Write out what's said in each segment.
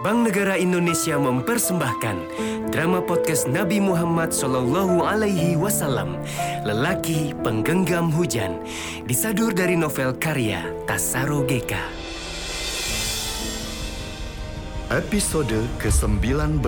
Bank Negara Indonesia mempersembahkan drama podcast Nabi Muhammad Sallallahu Alaihi Wasallam, lelaki penggenggam hujan, disadur dari novel karya Tasaro Geka. Episode ke-19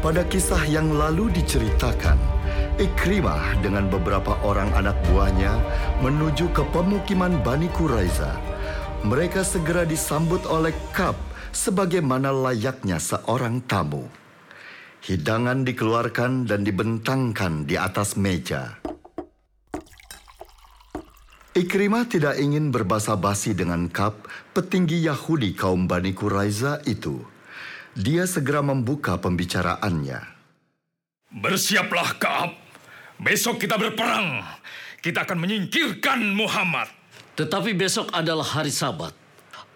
Pada kisah yang lalu diceritakan, Ikrimah dengan beberapa orang anak buahnya menuju ke pemukiman Bani Quraiza. Mereka segera disambut oleh Kab sebagaimana layaknya seorang tamu. Hidangan dikeluarkan dan dibentangkan di atas meja. Ikrimah tidak ingin berbasa-basi dengan Kab, petinggi Yahudi kaum Bani Quraiza itu. Dia segera membuka pembicaraannya. Bersiaplah Kaab. Besok kita berperang. Kita akan menyingkirkan Muhammad. Tetapi besok adalah hari sabat.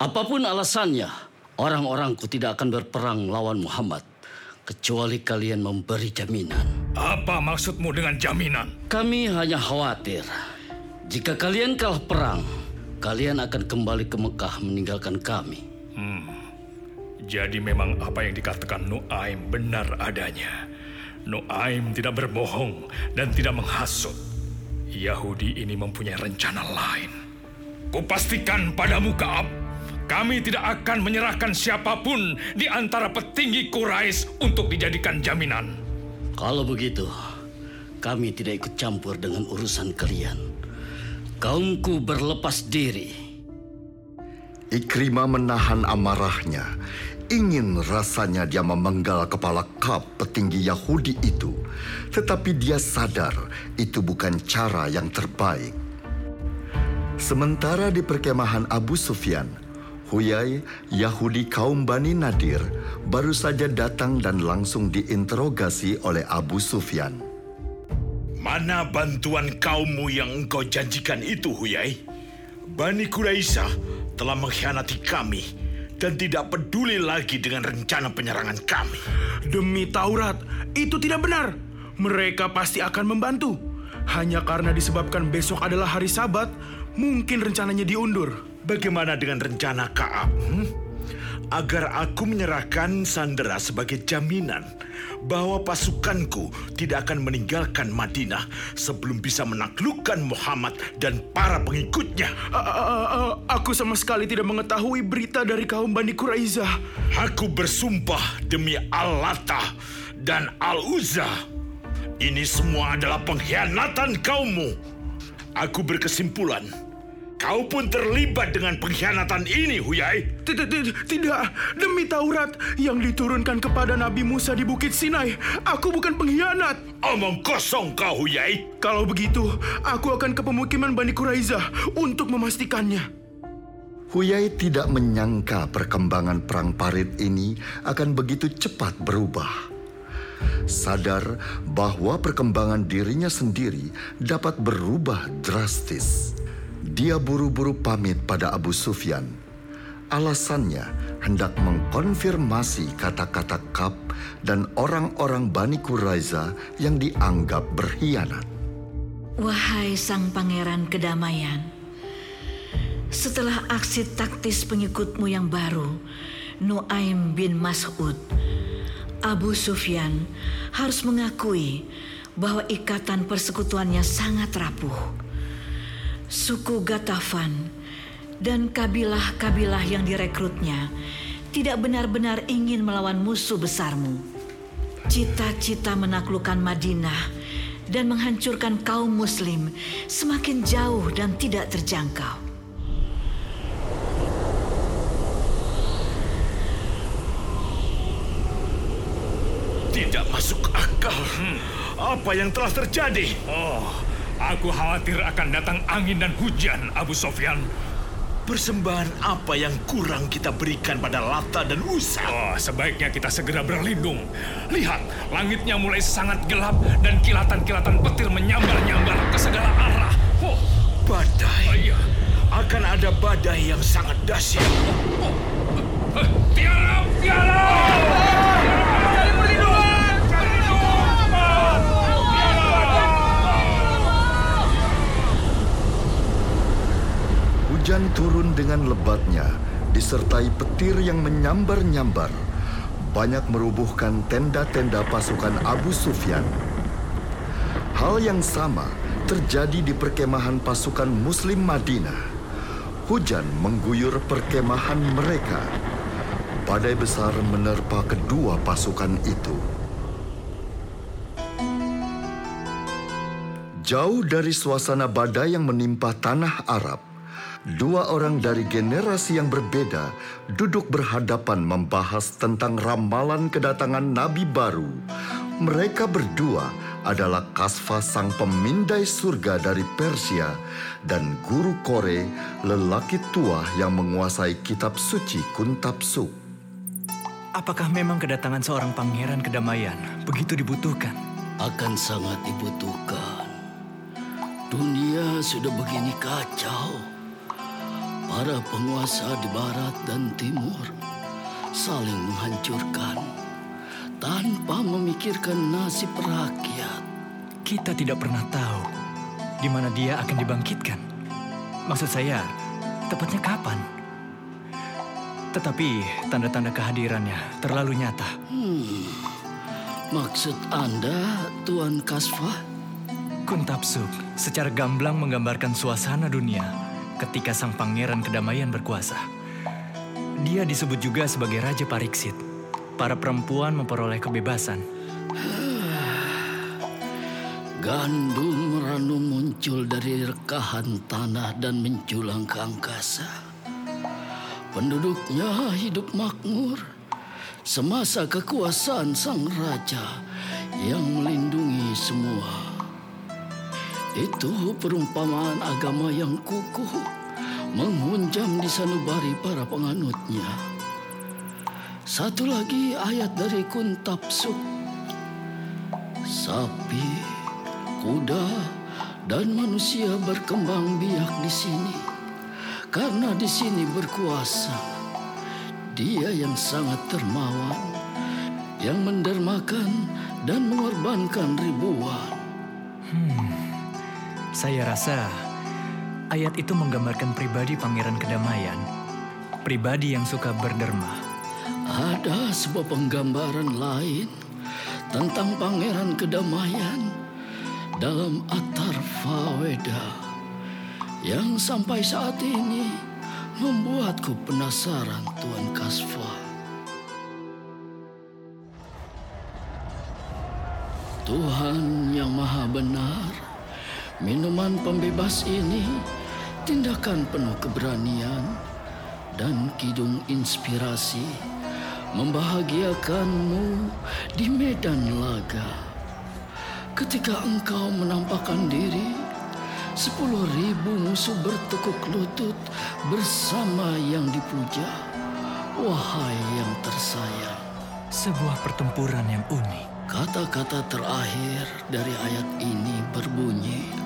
Apa pun alasannya, orang-orangku tidak akan berperang lawan Muhammad. Kecuali kalian memberi jaminan. Apa maksudmu dengan jaminan? Kami hanya khawatir. Jika kalian kalah perang, kalian akan kembali ke Mekah meninggalkan kami. Jadi memang apa yang dikatakan Nuaim benar adanya. Nuaim tidak berbohong dan tidak menghasut. Yahudi ini mempunyai rencana lain. Kupastikan padamu Kaab, kami tidak akan menyerahkan siapa pun di antara petinggi Quraisy untuk dijadikan jaminan. Kalau begitu, kami tidak ikut campur dengan urusan kalian. Kaumku berlepas diri. Ikrimah menahan amarahnya. Ingin rasanya dia memenggal kepala Kab petinggi Yahudi itu. Tetapi dia sadar itu bukan cara yang terbaik. Sementara di perkemahan Abu Sufyan, Huyai, Yahudi kaum Bani Nadir, baru saja datang dan langsung diinterogasi oleh Abu Sufyan. Mana bantuan kaummu yang engkau janjikan itu, Huyai? Bani Quraisyah telah mengkhianati kami dan tidak peduli lagi dengan rencana penyerangan kami. Demi Taurat, itu tidak benar. Mereka pasti akan membantu. Hanya karena disebabkan besok adalah hari sabat, mungkin rencananya diundur. Bagaimana dengan rencana Kaab? hmm? Agar aku menyerahkan Sandera sebagai jaminan bahwa pasukanku tidak akan meninggalkan Madinah sebelum bisa menaklukkan Muhammad dan para pengikutnya. A- a- a- a- aku sama sekali tidak mengetahui berita dari kaum Bani Quraiza. Aku bersumpah demi Al-Latah dan Al-Uzza. Ini semua adalah pengkhianatan kaummu. Aku berkesimpulan, kau pun terlibat dengan pengkhianatan ini, Huyai. Tidak. Demi Taurat yang diturunkan kepada Nabi Musa di Bukit Sinai, aku bukan pengkhianat. Omong kosong kau, Huyai. Kalau begitu, aku akan ke pemukiman Bani Quraiza untuk memastikannya. Huyai tidak menyangka perkembangan perang parit ini akan begitu cepat berubah. Sadar bahwa perkembangan dirinya sendiri dapat berubah drastis. Dia buru-buru pamit pada Abu Sufyan. Alasannya hendak mengkonfirmasi kata-kata Kab dan orang-orang Bani Quraiza yang dianggap berkhianat. Wahai sang pangeran kedamaian, setelah aksi taktis pengikutmu yang baru, Nuaim bin Mas'ud, Abu Sufyan harus mengakui bahwa ikatan persekutuannya sangat rapuh. Suku Gatafan dan kabilah-kabilah yang direkrutnya tidak benar-benar ingin melawan musuh besarmu. Cita-cita menaklukkan Madinah dan menghancurkan kaum muslim semakin jauh dan tidak terjangkau. Tidak Apa yang telah terjadi? Oh, aku khawatir akan datang angin dan hujan, Abu Sofyan. Persembahan apa yang kurang kita berikan pada Lata dan Usa? Oh, sebaiknya kita segera berlindung. Lihat, langitnya mulai sangat gelap dan kilatan-kilatan petir menyambar-nyambar ke segala arah. Oh, Badai. oh iya. Akan ada badai yang sangat dahsyat. Eh, Tiarap, tiarap! Cari Hujan turun dengan lebatnya disertai petir yang menyambar-nyambar, banyak merubuhkan tenda-tenda pasukan Abu Sufyan. Hal yang sama terjadi di perkemahan pasukan Muslim Madinah. Hujan mengguyur perkemahan mereka. Badai besar menerpa kedua pasukan itu. Jauh dari suasana badai yang menimpa tanah Arab, dua orang dari generasi yang berbeda duduk berhadapan membahas tentang ramalan kedatangan nabi baru. Mereka berdua adalah Kasfa sang pemindai surga dari Persia dan guru Kore, lelaki tua yang menguasai kitab suci Kuntabsu. Apakah memang kedatangan seorang pangeran kedamaian begitu dibutuhkan? Akan sangat dibutuhkan. Dunia sudah begini kacau. Para penguasa di barat dan timur saling menghancurkan tanpa memikirkan nasib rakyat. Kita tidak pernah tahu di mana dia akan dibangkitkan. Maksud saya, tepatnya kapan? Tetapi tanda-tanda kehadirannya terlalu nyata. Hmm, maksud Anda, Tuan Kasfah? Kuntapsuk secara gamblang menggambarkan suasana dunia ketika sang pangeran kedamaian berkuasa. Dia disebut juga sebagai Raja Pariksit. Para perempuan memperoleh kebebasan. Gandum ranu muncul dari rekahan tanah dan menjulang ke angkasa. Penduduknya hidup makmur semasa kekuasaan sang raja yang melindungi semua. Itu perumpamaan agama yang kukuh menghunjam di sanubari para penganutnya. Satu lagi ayat dari Kuntabsuk. Sapi, kuda, dan manusia berkembang biak di sini. Karena di sini berkuasa. Dia yang sangat termawan, yang mendermakan dan mengorbankan ribuan. Hmm. Saya rasa ayat itu menggambarkan pribadi Pangeran Kedamaian, pribadi yang suka berderma. Ada sebuah penggambaran lain tentang Pangeran Kedamaian dalam Atar Faweda yang sampai saat ini membuatku penasaran Tuan Kasfa. Tuhan yang maha benar Minuman pembebas ini tindakan penuh keberanian dan kidung inspirasi membahagiakanmu di medan laga. Ketika engkau menampakkan diri, sepuluh ribu musuh bertekuk lutut bersama yang dipuja. Wahai yang tersayang. Sebuah pertempuran yang unik. Kata-kata terakhir dari ayat ini berbunyi,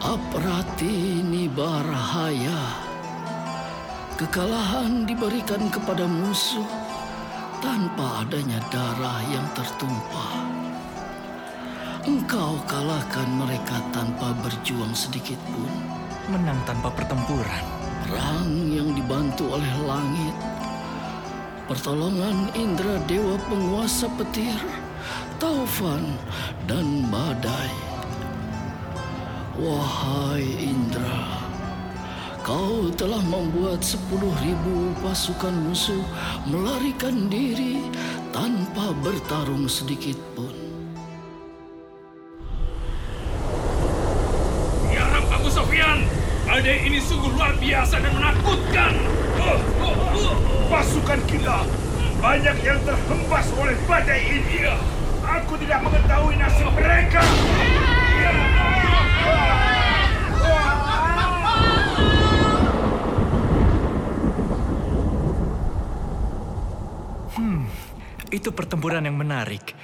Apratini barahaya. Kekalahan diberikan kepada musuh tanpa adanya darah yang tertumpah. Engkau kalahkan mereka tanpa berjuang sedikit pun. Menang tanpa pertempuran. Perang yang dibantu oleh langit. Pertolongan Indra Dewa penguasa petir, taufan, dan badai Wahai Indra, kau telah membuat sepuluh ribu pasukan musuh melarikan diri tanpa bertarung sedikit pun. Ya Abu Sofyan, badai ini sungguh luar biasa dan menakutkan. Pasukan kita banyak yang terhempas oleh badai ini. Aku tidak mengetahui nasib mereka. Itu pertempuran yang menarik.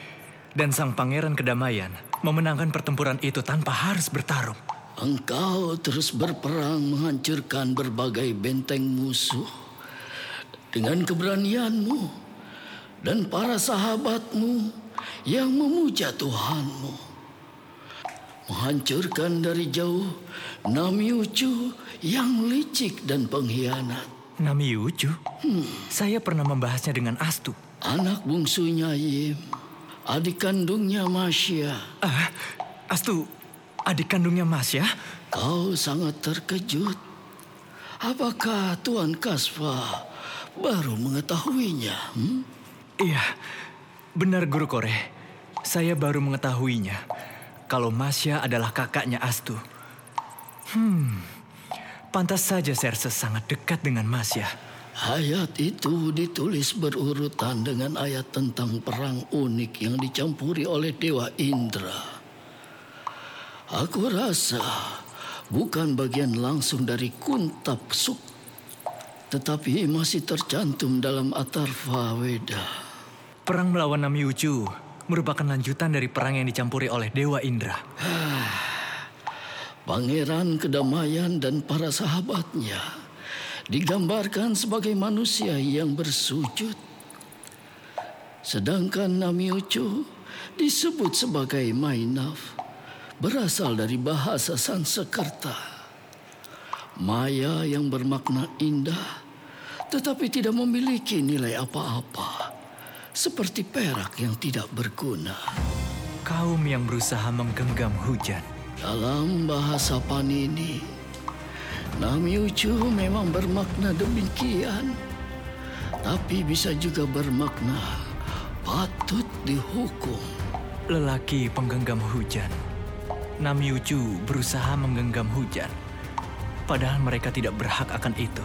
Dan sang pangeran kedamaian memenangkan pertempuran itu tanpa harus bertarung. Engkau terus berperang menghancurkan berbagai benteng musuh. Dengan keberanianmu dan para sahabatmu yang memuja Tuhanmu. Menghancurkan dari jauh Namiucu yang licik dan pengkhianat. Nami Ucu? Saya pernah membahasnya dengan Astu. Anak bungsunya Yim. Adik kandungnya Masya. Ah, Astu, adik kandungnya Mas ya? Kau sangat terkejut. Apakah Tuan Kasfa baru mengetahuinya? Hmm? Iya, benar Guru Kore. Saya baru mengetahuinya kalau Masya adalah kakaknya Astu. Hmm, pantas saja Serses sangat dekat dengan Masya. Ayat itu ditulis berurutan dengan ayat tentang perang unik yang dicampuri oleh Dewa Indra. Aku rasa bukan bagian langsung dari Kuntap Suk, tetapi masih tercantum dalam Atarva Weda. Perang melawan Nami Ucu merupakan lanjutan dari perang yang dicampuri oleh Dewa Indra. Pangeran kedamaian dan para sahabatnya digambarkan sebagai manusia yang bersujud. Sedangkan Nami Ucu disebut sebagai Mainaf, berasal dari bahasa Sansekerta. Maya yang bermakna indah, tetapi tidak memiliki nilai apa-apa, seperti perak yang tidak berguna. Kaum yang berusaha menggenggam hujan. Dalam bahasa Panini, Nami Ucu memang bermakna demikian. Tapi bisa juga bermakna patut dihukum. Lelaki penggenggam hujan. Nami Ucu berusaha menggenggam hujan. Padahal mereka tidak berhak akan itu.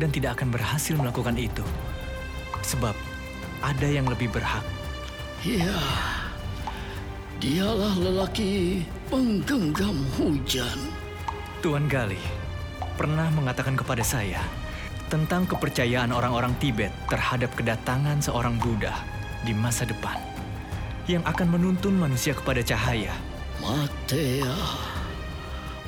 Dan tidak akan berhasil melakukan itu. Sebab ada yang lebih berhak. Ya, dialah lelaki penggenggam hujan. Tuan Gali pernah mengatakan kepada saya tentang kepercayaan orang-orang Tibet terhadap kedatangan seorang Buddha di masa depan yang akan menuntun manusia kepada cahaya. Matea,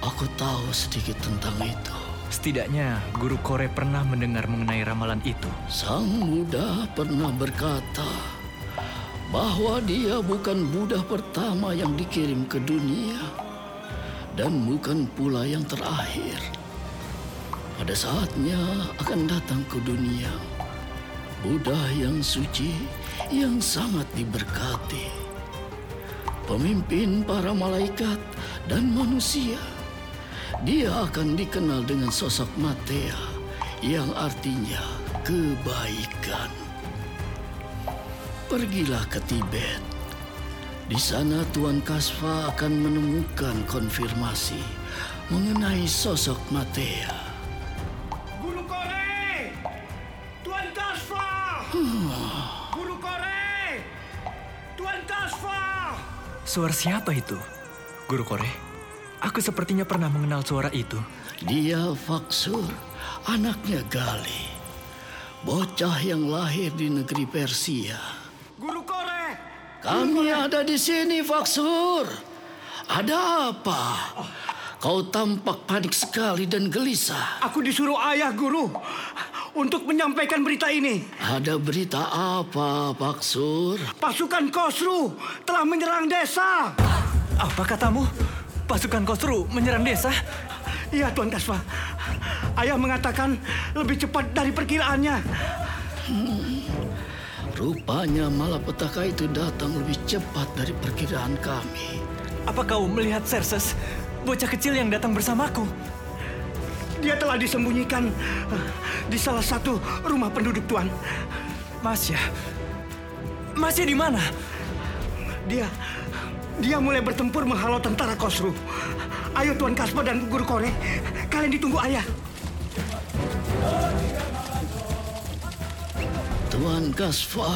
aku tahu sedikit tentang itu. Setidaknya guru Kore pernah mendengar mengenai ramalan itu. Sang Buddha pernah berkata bahwa dia bukan Buddha pertama yang dikirim ke dunia dan bukan pula yang terakhir. Pada saatnya akan datang ke dunia Buddha yang suci yang sangat diberkati. Pemimpin para malaikat dan manusia. Dia akan dikenal dengan sosok Matea yang artinya kebaikan. Pergilah ke Tibet. Di sana Tuan Kasfa akan menemukan konfirmasi mengenai sosok Matea. Guru Kore! Tuan Kasfa! Suara siapa itu? Guru Kore? Aku sepertinya pernah mengenal suara itu. Dia Faksur, anaknya Gali. Bocah yang lahir di negeri Persia. Guru Kore! Kami ada di sini, Faksur. Ada apa? Kau tampak panik sekali dan gelisah. Aku disuruh ayah guru untuk menyampaikan berita ini. Ada berita apa, Faksur? Pasukan Kosru telah menyerang desa. Apa katamu? Pasukan Kosru menyerang desa? Iya, Tuan Kasfa. Ayah mengatakan lebih cepat dari perkiraannya. Rupanya malapetaka itu datang lebih cepat dari perkiraan kami. Apa kau melihat Serses, bocah kecil yang datang bersamaku? Dia telah disembunyikan eh, di salah satu rumah penduduk, Tuan. Masya. Masya di mana? Dia dia mulai bertempur menghalau tentara Kosru. Ayo Tuan Kaspa dan Guru Kore, kalian ditunggu ayah. Tuan Kasfa,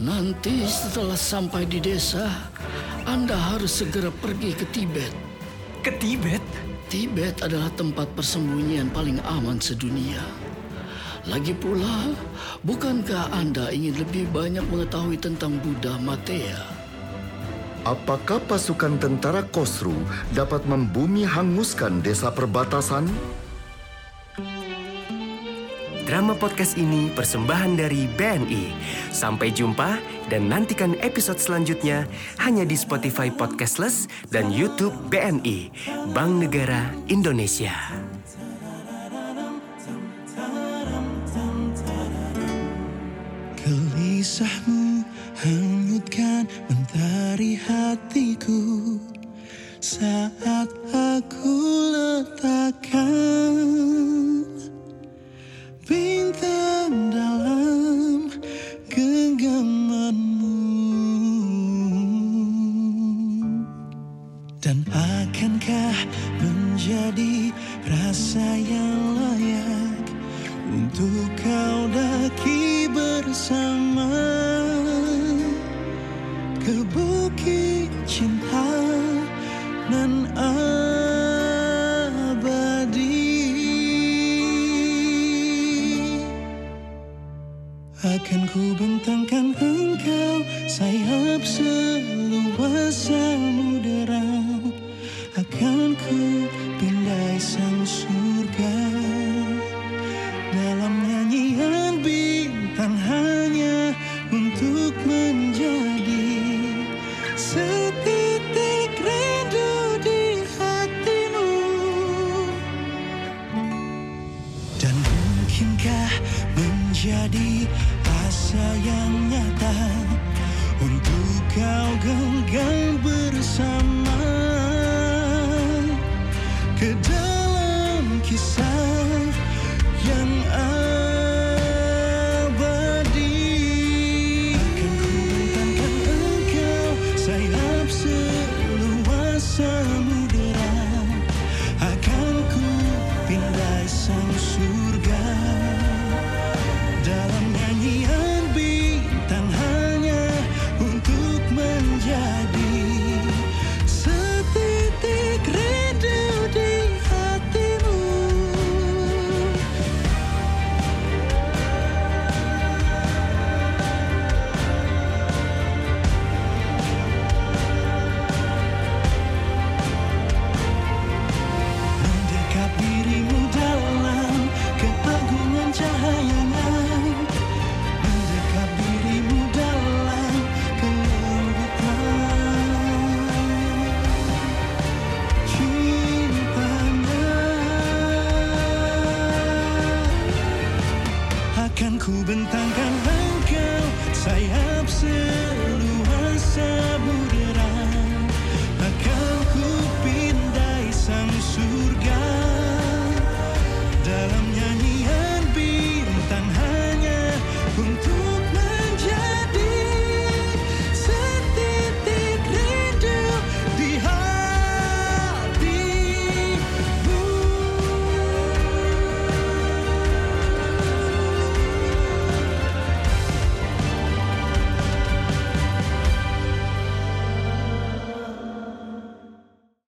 nanti setelah sampai di desa, Anda harus segera pergi ke Tibet. Ke Tibet? Tibet adalah tempat persembunyian paling aman sedunia. Lagi pula, bukankah Anda ingin lebih banyak mengetahui tentang Buddha Matea? Apakah pasukan tentara Kosru dapat membumi hanguskan desa perbatasan? Drama podcast ini persembahan dari BNI. Sampai jumpa dan nantikan episode selanjutnya hanya di Spotify Podcastless dan YouTube BNI, Bank Negara Indonesia. you out.